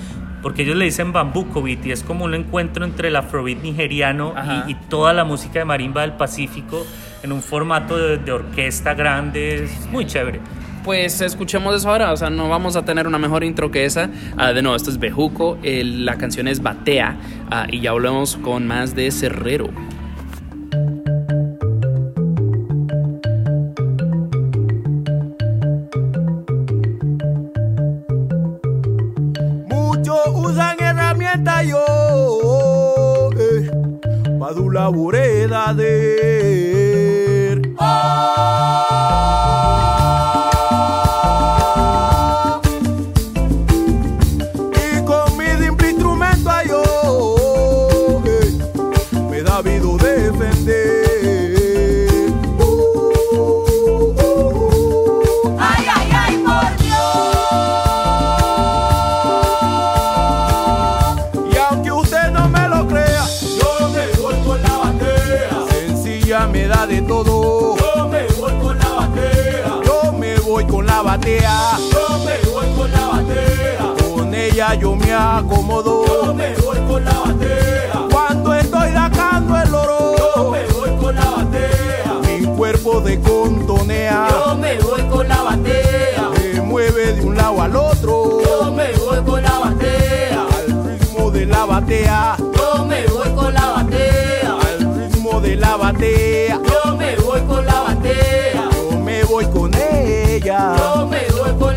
porque ellos le dicen bambuco beat y es como un encuentro entre el afrobeat nigeriano y, y, toda la música de marimba del Pacífico en un formato de, orquesta grande, es muy chévere pues escuchemos eso ahora, o sea, no vamos a tener una mejor intro que esa. Ah, de nuevo, esto es Bejuco, la canción es Batea ah, y ya volvemos con más de Cerrero. Muchos usan herramientas yo, eh, Padula Bureda de Con yo me acomodo. Yo me voy con la batea. Cuando estoy sacando el oro. Yo me voy con la batea. Mi cuerpo de contonea. Yo me voy con la batea. Me mueve de un lado al otro. Yo me voy con la batea. Al ritmo de la batea. Yo me voy con la batea. Al ritmo de la batea. Yo me voy con la batea. Yo me voy con ella. Yo me Song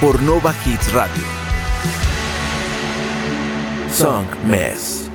por Nova Hits Radio. Song Mess.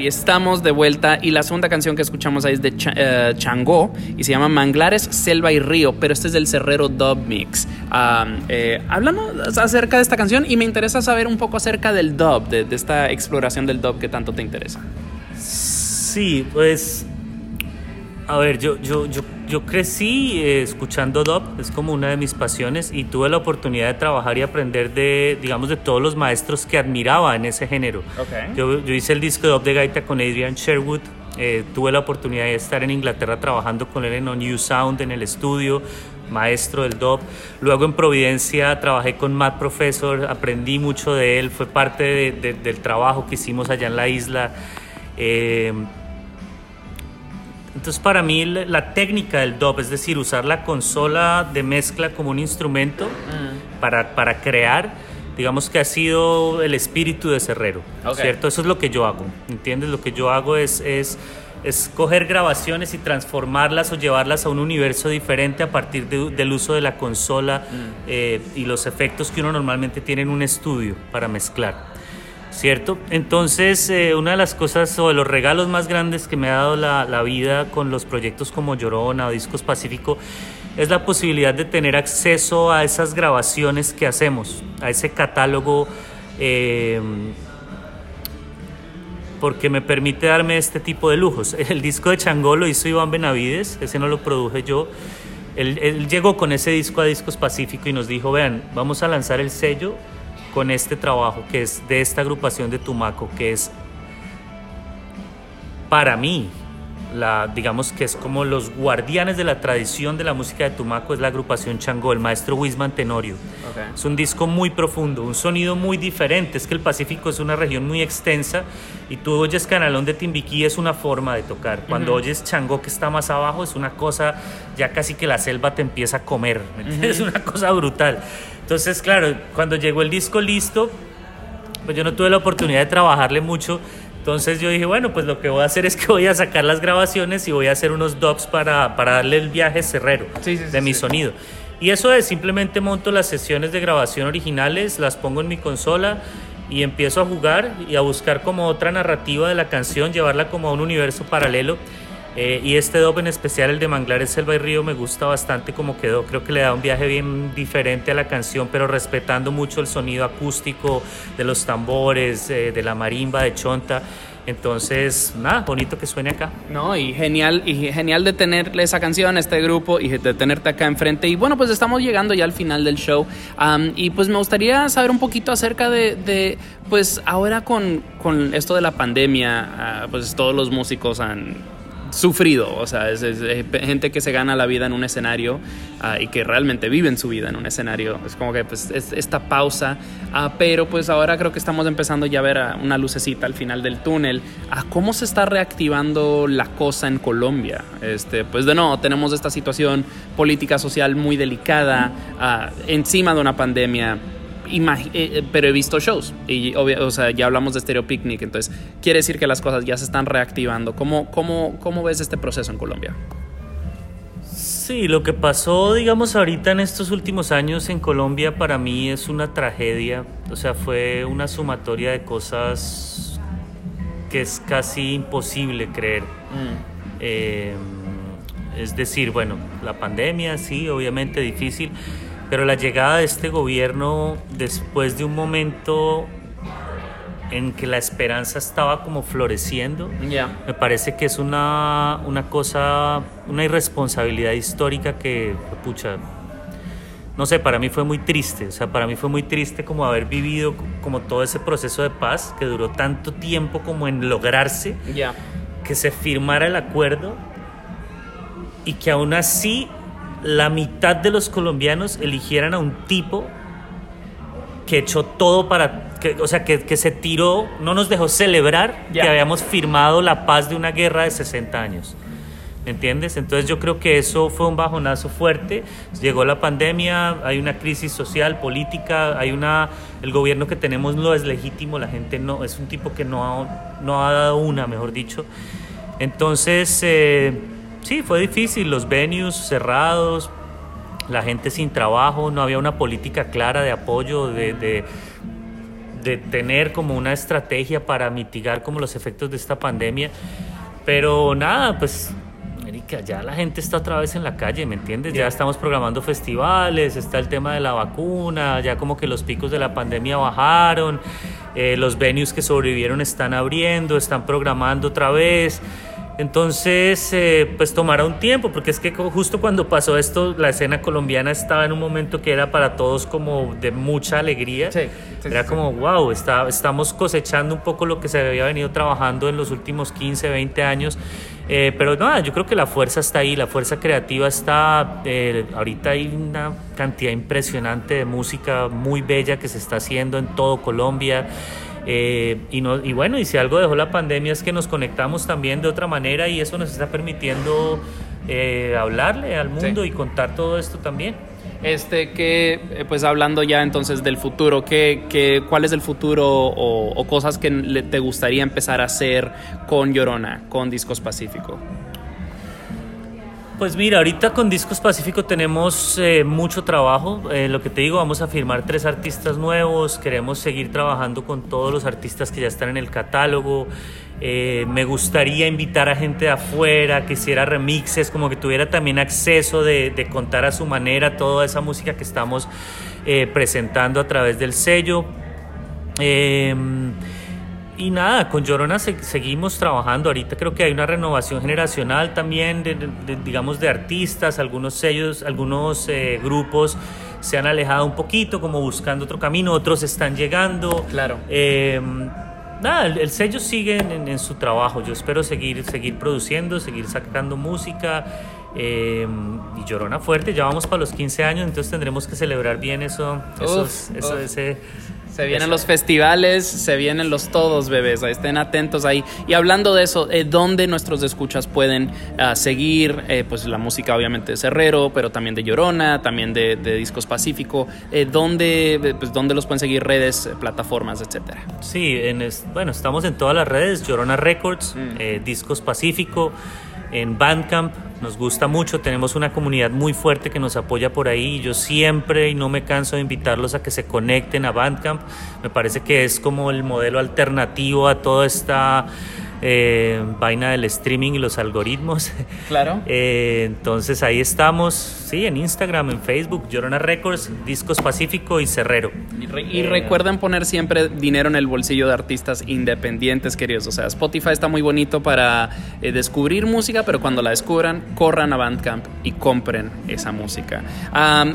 Y estamos de vuelta y la segunda canción que escuchamos ahí es de Cha- eh, Changó y se llama Manglares, Selva y Río, pero este es del Cerrero Dub Mix. Um, eh, háblanos acerca de esta canción y me interesa saber un poco acerca del dub, de, esta exploración del dub que tanto te interesa. Sí, pues. A ver, yo, yo, yo crecí eh, escuchando dub, es como una de mis pasiones, y tuve la oportunidad de trabajar y aprender de, digamos, de todos los maestros que admiraba en ese género. Ok. Yo, yo hice el disco dub de gaita con Adrian Sherwood, eh, tuve la oportunidad de estar en Inglaterra trabajando con él en On New Sound en el estudio, maestro del dub. Luego en Providencia trabajé con Matt Professor, aprendí mucho de él, fue parte de- de- del trabajo que hicimos allá en la isla. Eh, entonces para mí la, técnica del dub, es decir, usar la consola de mezcla como un instrumento para, para crear, digamos que ha sido el espíritu de Cerrero, Ok. ¿cierto? Eso es lo que yo hago, ¿entiendes? Lo que yo hago es, es, es coger grabaciones y transformarlas o llevarlas a un universo diferente a partir de- del uso de la consola eh, y los efectos que uno normalmente tiene en un estudio para mezclar. ¿Cierto? Entonces, eh, una de las cosas o de los regalos más grandes que me ha dado la, la vida con los proyectos como Llorona o Discos Pacífico es la posibilidad de tener acceso a esas grabaciones que hacemos, a ese catálogo, eh, porque me permite darme este tipo de lujos. El disco de Changó lo hizo Iván Benavides, ese no lo produje yo. Él, él llegó con ese disco a Discos Pacífico y nos dijo, vean, vamos a lanzar el sello con este trabajo que es de esta agrupación de Tumaco, que es para mí, la, digamos que es como los guardianes de la tradición de la música de Tumaco, es la agrupación Changó, el maestro Wisman Tenorio. Es un disco muy profundo, un sonido muy diferente. Es que el Pacífico es una región muy extensa y tú oyes Canalón de Timbiquí es una forma de tocar. Cuando oyes Changó que está más abajo es una cosa, ya casi que la selva te empieza a comer. ¿me entiendes? Es una cosa brutal. Entonces, claro, cuando llegó el disco listo, pues yo no tuve la oportunidad de trabajarle mucho. Entonces yo dije, bueno, pues lo que voy a hacer es que voy a sacar las grabaciones y voy a hacer unos dubs para, para darle el viaje cerrero Sí, sí, sí, de mi sí. sonido. Y eso es, simplemente monto las sesiones de grabación originales, las pongo en mi consola y empiezo a jugar y a buscar como otra narrativa de la canción, llevarla como a un universo paralelo. Eh, y este dub en especial, el de Manglares, Selva y Río, me gusta bastante como quedó. Creo que le da un viaje bien diferente a la canción, pero respetando mucho el sonido acústico de los tambores, eh, de la marimba, de chonta. Entonces, nada, bonito que suene acá. No, y genial, y genial de tenerle esa canción a este grupo y de tenerte acá enfrente. Y bueno, pues estamos llegando ya al final del show. Am, y pues me gustaría saber un poquito acerca de, pues ahora con, con esto de la pandemia, ah, pues todos los músicos han sufrido, o sea, es, es, eh, gente que se gana la vida en un escenario ah, y que realmente viven su vida en un escenario. Es como que pues es esta pausa, ah, pero pues ahora creo que estamos empezando ya a ver ah, una lucecita al final del túnel. ¿A cómo se está reactivando la cosa en Colombia? Este, pues de nuevo, tenemos esta situación política social muy delicada ah, encima de una pandemia. Eh, eh, pero he visto shows y o sea, ya hablamos de Stereo Picnic, entonces quiere decir que las cosas ya se están reactivando. ¿Cómo, cómo, cómo ves este proceso en Colombia? Sí, lo que pasó, digamos, ahorita en estos últimos años en Colombia para mí es una tragedia. O sea, fue una sumatoria de cosas que es casi imposible creer. Eh, es decir, bueno, la pandemia, sí, obviamente difícil, pero la llegada de este gobierno después de un momento en que la esperanza estaba como floreciendo, me parece que es una, una cosa, una irresponsabilidad histórica que, pucha, no sé, para mí fue muy triste, o sea, para mí fue muy triste como haber vivido como todo ese proceso de paz que duró tanto tiempo como en lograrse, que se firmara el acuerdo y que aún así la mitad de los colombianos eligieran a un tipo que echó todo para, que, o sea, que, que se tiró, no nos dejó celebrar que habíamos firmado la paz de una guerra de 60 años. ¿Me entiendes? Entonces yo creo que eso fue un bajonazo fuerte. Llegó la pandemia, hay una crisis social, política, hay una el gobierno que tenemos no es legítimo, la gente no es un tipo que no ha, no ha dado una, mejor dicho. Entonces eh, sí, fue difícil, los venues cerrados, la gente sin trabajo, no había una política clara de apoyo, de, de, de tener como una estrategia para mitigar como los efectos de esta pandemia. Pero nada, pues Erika, ya la gente está otra vez en la calle, ¿me entiendes? Ya estamos programando festivales, está el tema de la vacuna, ya como que los picos de la pandemia bajaron, eh, los venues que sobrevivieron están abriendo, están programando otra vez. Entonces, eh, pues tomará un tiempo, porque es que justo cuando pasó esto, la escena colombiana estaba en un momento que era para todos como de mucha alegría. Sí, sí, era sí, como, wow, está, estamos cosechando un poco lo que se había venido trabajando en los últimos 15, 20 años. Eh, pero nada, yo creo que la fuerza está ahí, la fuerza creativa está. eh, ahorita hay una cantidad impresionante de música muy bella que se está haciendo en todo Colombia. Eh, y, no, y bueno, y si algo dejó la pandemia es que nos conectamos también de otra manera y eso nos está permitiendo eh, hablarle al mundo Sí. y contar todo esto también. Este, que, eh, pues hablando ya entonces del futuro, ¿qué, qué, ¿cuál es el futuro o, o cosas que te gustaría empezar a hacer con Llorona, con Discos Pacífico? Pues mira, ahorita con Discos Pacífico tenemos eh, mucho trabajo. Eh, lo que te digo, vamos a firmar tres artistas nuevos. Queremos seguir trabajando con todos los artistas que ya están en el catálogo. Eh, me gustaría invitar a gente de afuera que hiciera remixes, como que tuviera también acceso de, de contar a su manera toda esa música que estamos presentando a través del sello. Y nada, con Llorona se- seguimos trabajando. Ahorita creo que hay una renovación generacional también, de, de- de, digamos, de artistas. Algunos sellos, algunos eh, grupos se han alejado un poquito, como buscando otro camino. Otros están llegando. Claro. Eh, nada, el, el sello sigue en, en- en su trabajo. Yo espero seguir, seguir produciendo, seguir sacando música. eh, y Llorona fuerte, ya vamos para los 15 años, entonces tendremos que celebrar bien eso, esos- Uf, eso- uf. ese, Se vienen los festivales, se vienen los todos, bebés. Estén atentos ahí. Y hablando de eso, eh, ¿dónde nuestros escuchas pueden ah, seguir? eh, pues la música, obviamente, de Cerrero, pero también de Llorona, también de, de Discos Pacífico. Eh, ¿dónde, pues, ¿Dónde los pueden seguir? Redes, plataformas, etcétera. Sí, en es- bueno, estamos en todas las redes, Llorona Records, Mm. Discos Pacífico, en Bandcamp, nos gusta mucho, tenemos una comunidad muy fuerte que nos apoya por ahí yo siempre y no me canso de invitarlos a que se conecten a Bandcamp, me parece que es como el modelo alternativo a toda esta eh, vaina del streaming y los algoritmos. Claro. Eh, entonces ahí estamos, sí, en Instagram, en Facebook, Llorona Records, Discos Pacífico y Cerrero. Y, re- y Eh, recuerden poner siempre dinero en el bolsillo de artistas independientes, queridos. O sea, Spotify está muy bonito para descubrir música, pero cuando la descubran, corran a Bandcamp y compren esa música.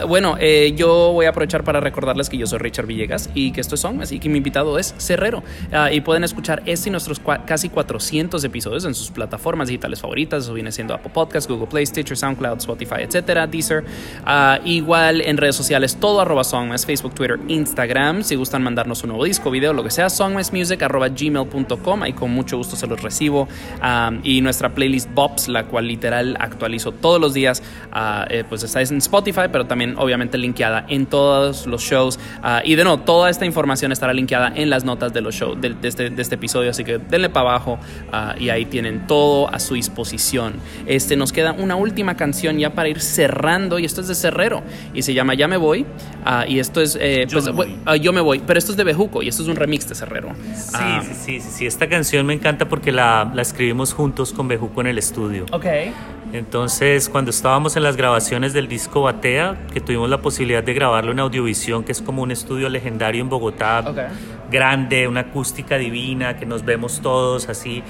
Bueno, yo voy a aprovechar para recordarles que yo soy Richard Villegas y que esto es Song, así que mi invitado es Cerrero. Ah, y pueden escuchar este y nuestros cua- casi 400 episodios en sus plataformas digitales favoritas. Eso viene siendo Apple Podcasts, Google Play, Stitcher, SoundCloud, Spotify, etcétera, Deezer. Ah, igual en redes sociales, todo arroba Songmas, Facebook, Twitter, Instagram. Si gustan mandarnos un nuevo disco, video, lo que sea, songmasmusic arroba gmail.com. Ahí con mucho gusto se los recibo. Ah, y nuestra playlist Bops, la cual literal actualizo todos los días, ah, eh, pues está en Spotify, pero también obviamente linkeada en todos los shows. Y de nuevo, toda esta información estará linkeada en las notas de los shows este, de este episodio, así que denle para abajo ah, y ahí tienen todo a su disposición. Este, nos queda una última canción ya para ir cerrando y esto es de Cerrero y se llama Ya me voy ah, y esto es eh, Yo pues, me voy. bu- ah, yo me voy, pero esto es de Bejuco y esto es un remix de Cerrero. Sí, sí, sí, sí, sí, esta canción me encanta porque la, la escribimos juntos con Bejuco en el estudio. Ok. Entonces, cuando estábamos en las grabaciones del disco Batea, que tuvimos la posibilidad de grabarlo en Audiovisión, que es como un estudio legendario en Bogotá, Ok. Grande, una acústica divina, que nos vemos todos así.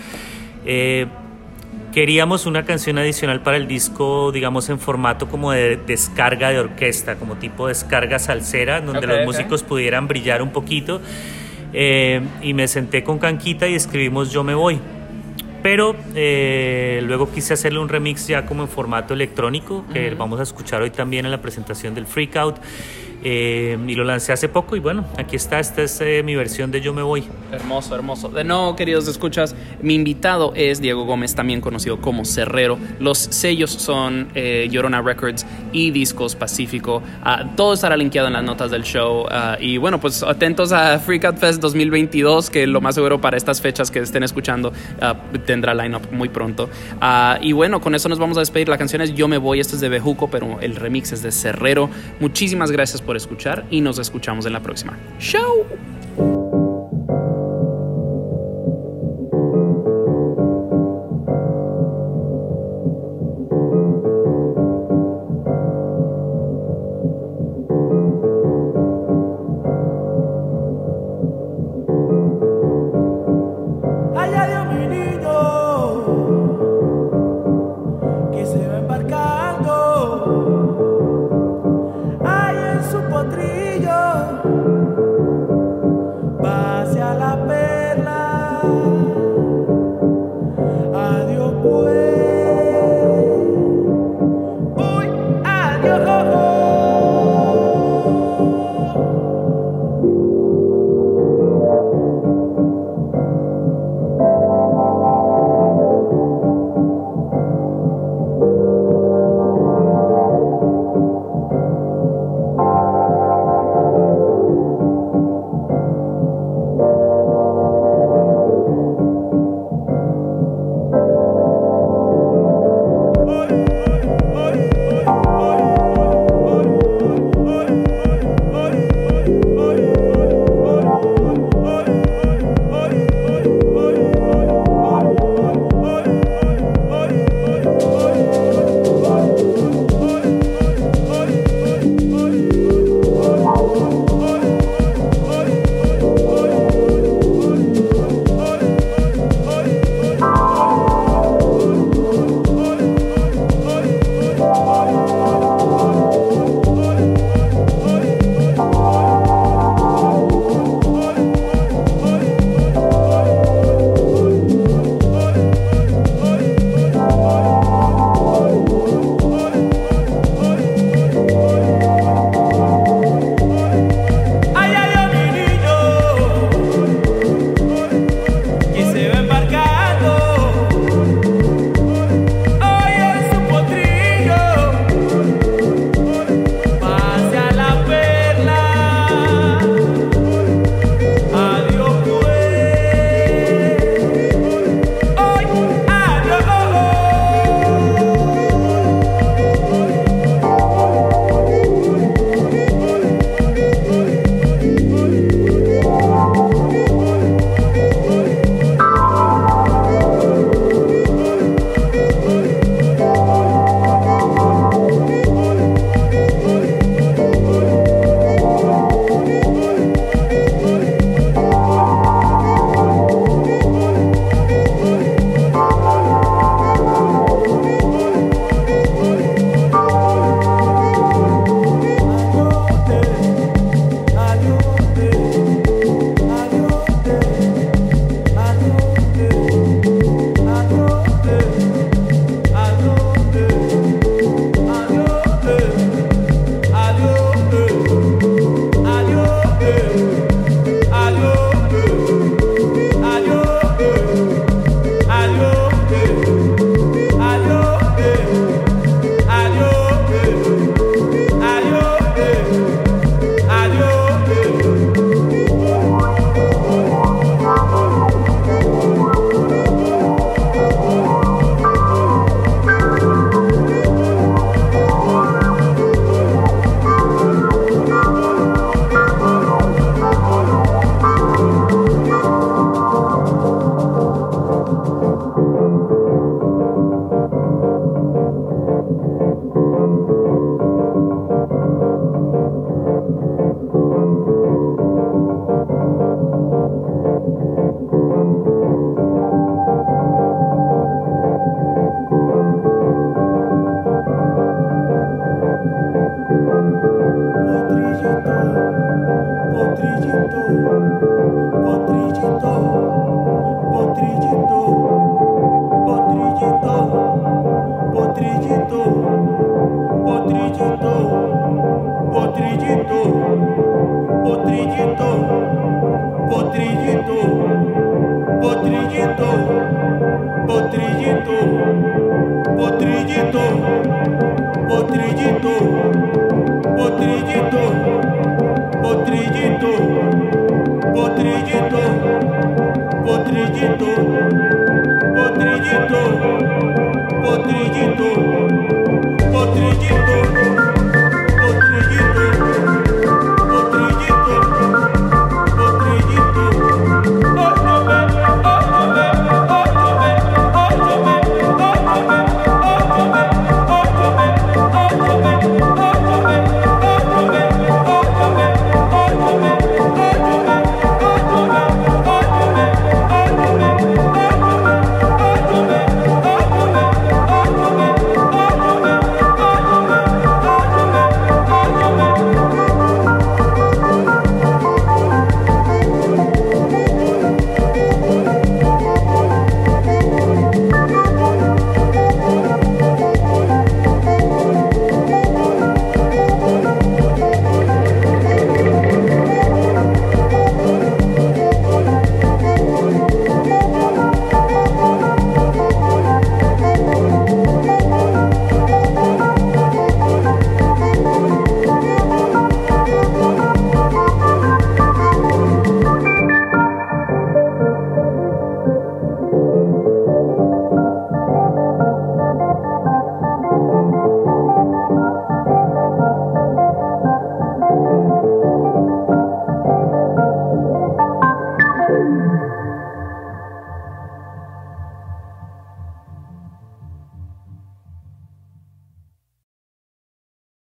eh, queríamos una canción adicional para el disco, digamos, en formato como de descarga de orquesta, como tipo descarga salsera, donde los músicos pudieran brillar un poquito. Eh, y me senté con Canquita y escribimos Yo me voy. Pero eh, luego quise hacerle un remix ya como en formato electrónico, que vamos a escuchar hoy también en la presentación del Freakout. Eh, y lo lancé hace poco y bueno, aquí está, esta es eh, mi versión de Yo me voy. Hermoso, hermoso. De nuevo, queridos escuchas, mi invitado es Diego Gómez, también conocido como Cerrero. Los sellos son eh, Llorona Records y Discos Pacífico. Ah, todo estará linkeado en las notas del show. Ah, y bueno, pues atentos a Freak Out Fest 2022, que lo más seguro para estas fechas que estén escuchando ah, tendrá lineup muy pronto. Y bueno, con eso nos vamos a despedir. La canción es Yo me voy, esto es de Bejuco, pero el remix es de Cerrero. Muchísimas gracias por escuchar y nos escuchamos en la próxima. ¡Show! potridito, potridito, potridito, potridito, potridito, potridito, potridito, potridito, potridito, potridito.